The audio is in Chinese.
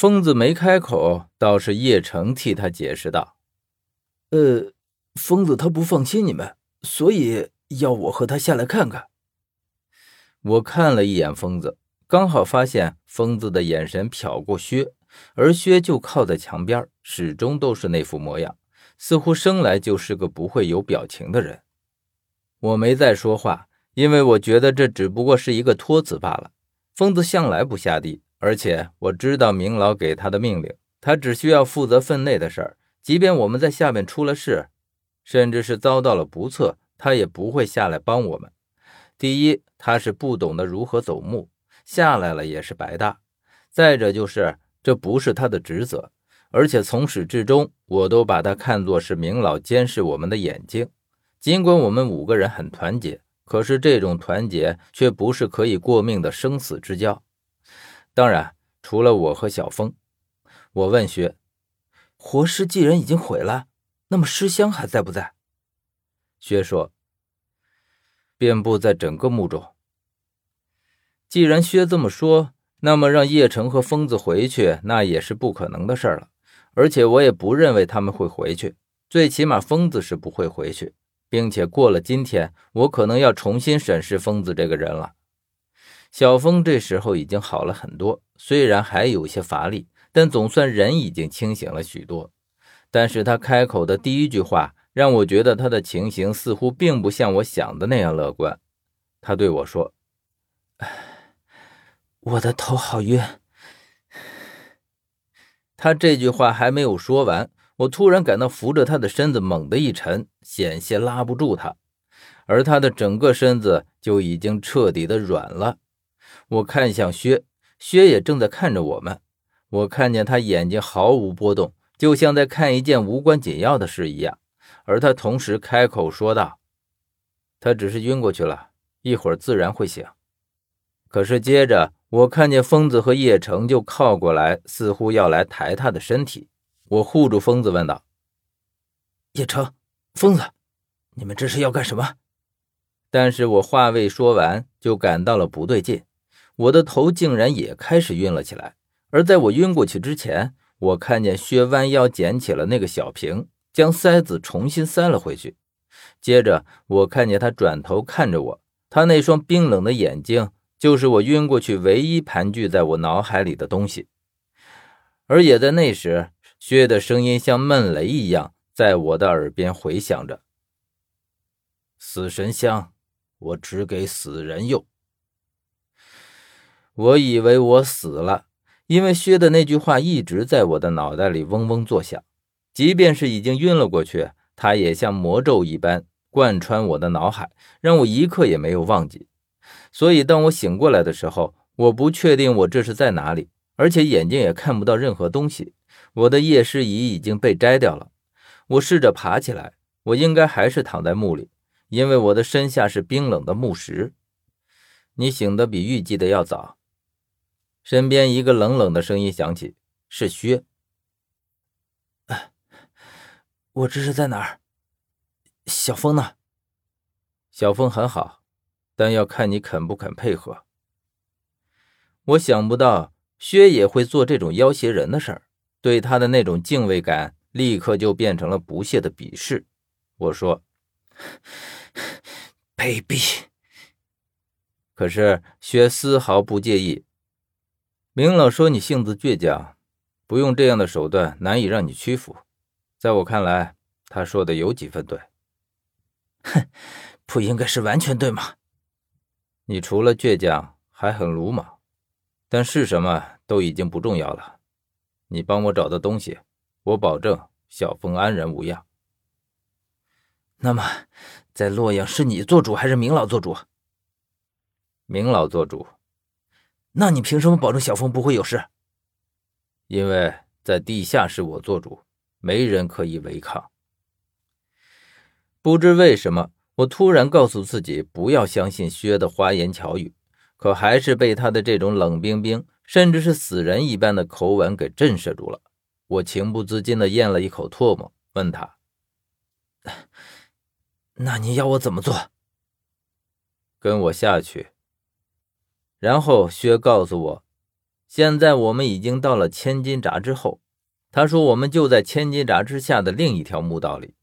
疯子没开口，倒是叶城替他解释道：“呃，疯子他不放心你们，所以要我和他下来看看。”我看了一眼疯子，刚好发现疯子的眼神瞟过薛，而薛就靠在墙边，始终都是那副模样，似乎生来就是个不会有表情的人。我没再说话，因为我觉得这只不过是一个托词罢了。疯子向来不下地，而且我知道明老给他的命令，他只需要负责分内的事儿。即便我们在下面出了事，甚至是遭到了不测，他也不会下来帮我们。第一，他是不懂得如何走木，下来了也是白搭；再者就是，这不是他的职责，而且从始至终，我都把他看作是明老监视我们的眼睛。尽管我们五个人很团结，可是这种团结却不是可以过命的生死之交。当然，除了我和小峰，我问薛：“活尸既然已经毁了，那么尸香还在不在？”薛说。遍布在整个墓中。既然薛这么说，那么让叶城和疯子回去，那也是不可能的事了。而且我也不认为他们会回去，最起码疯子是不会回去，并且过了今天，我可能要重新审视疯子这个人了。小峰这时候已经好了很多，虽然还有些乏力，但总算人已经清醒了许多。但是他开口的第一句话。让我觉得他的情形似乎并不像我想的那样乐观。他对我说：“我的头好晕。”他这句话还没有说完，我突然感到扶着他的身子猛地一沉，险些拉不住他，而他的整个身子就已经彻底的软了。我看向薛，薛也正在看着我们。我看见他眼睛毫无波动，就像在看一件无关紧要的事一样。而他同时开口说道：“他只是晕过去了，一会儿自然会醒。”可是接着，我看见疯子和叶城就靠过来，似乎要来抬他的身体。我护住疯子，问道：“叶城，疯子，你们这是要干什么？”但是我话未说完，就感到了不对劲，我的头竟然也开始晕了起来。而在我晕过去之前，我看见薛弯腰捡起了那个小瓶。将塞子重新塞了回去，接着我看见他转头看着我，他那双冰冷的眼睛就是我晕过去唯一盘踞在我脑海里的东西。而也在那时，薛的声音像闷雷一样在我的耳边回响着：“死神香，我只给死人用。”我以为我死了，因为薛的那句话一直在我的脑袋里嗡嗡作响。即便是已经晕了过去，它也像魔咒一般贯穿我的脑海，让我一刻也没有忘记。所以，当我醒过来的时候，我不确定我这是在哪里，而且眼睛也看不到任何东西。我的夜视仪已经被摘掉了。我试着爬起来，我应该还是躺在墓里，因为我的身下是冰冷的墓石。你醒得比预计的要早。身边一个冷冷的声音响起：“是薛。”我这是在哪儿？小峰呢？小峰很好，但要看你肯不肯配合。我想不到薛也会做这种要挟人的事儿，对他的那种敬畏感立刻就变成了不屑的鄙视。我说：“ 卑鄙！”可是薛丝毫不介意。明老说：“你性子倔强，不用这样的手段，难以让你屈服。”在我看来，他说的有几分对。哼，不应该是完全对吗？你除了倔强，还很鲁莽。但是什么都已经不重要了。你帮我找的东西，我保证小峰安然无恙。那么，在洛阳是你做主还是明老做主？明老做主。那你凭什么保证小峰不会有事？因为在地下室我做主。没人可以违抗。不知为什么，我突然告诉自己不要相信薛的花言巧语，可还是被他的这种冷冰冰，甚至是死人一般的口吻给震慑住了。我情不自禁的咽了一口唾沫，问他：“那你要我怎么做？”跟我下去。然后薛告诉我，现在我们已经到了千斤闸之后。他说：“我们就在千斤闸之下的另一条墓道里。”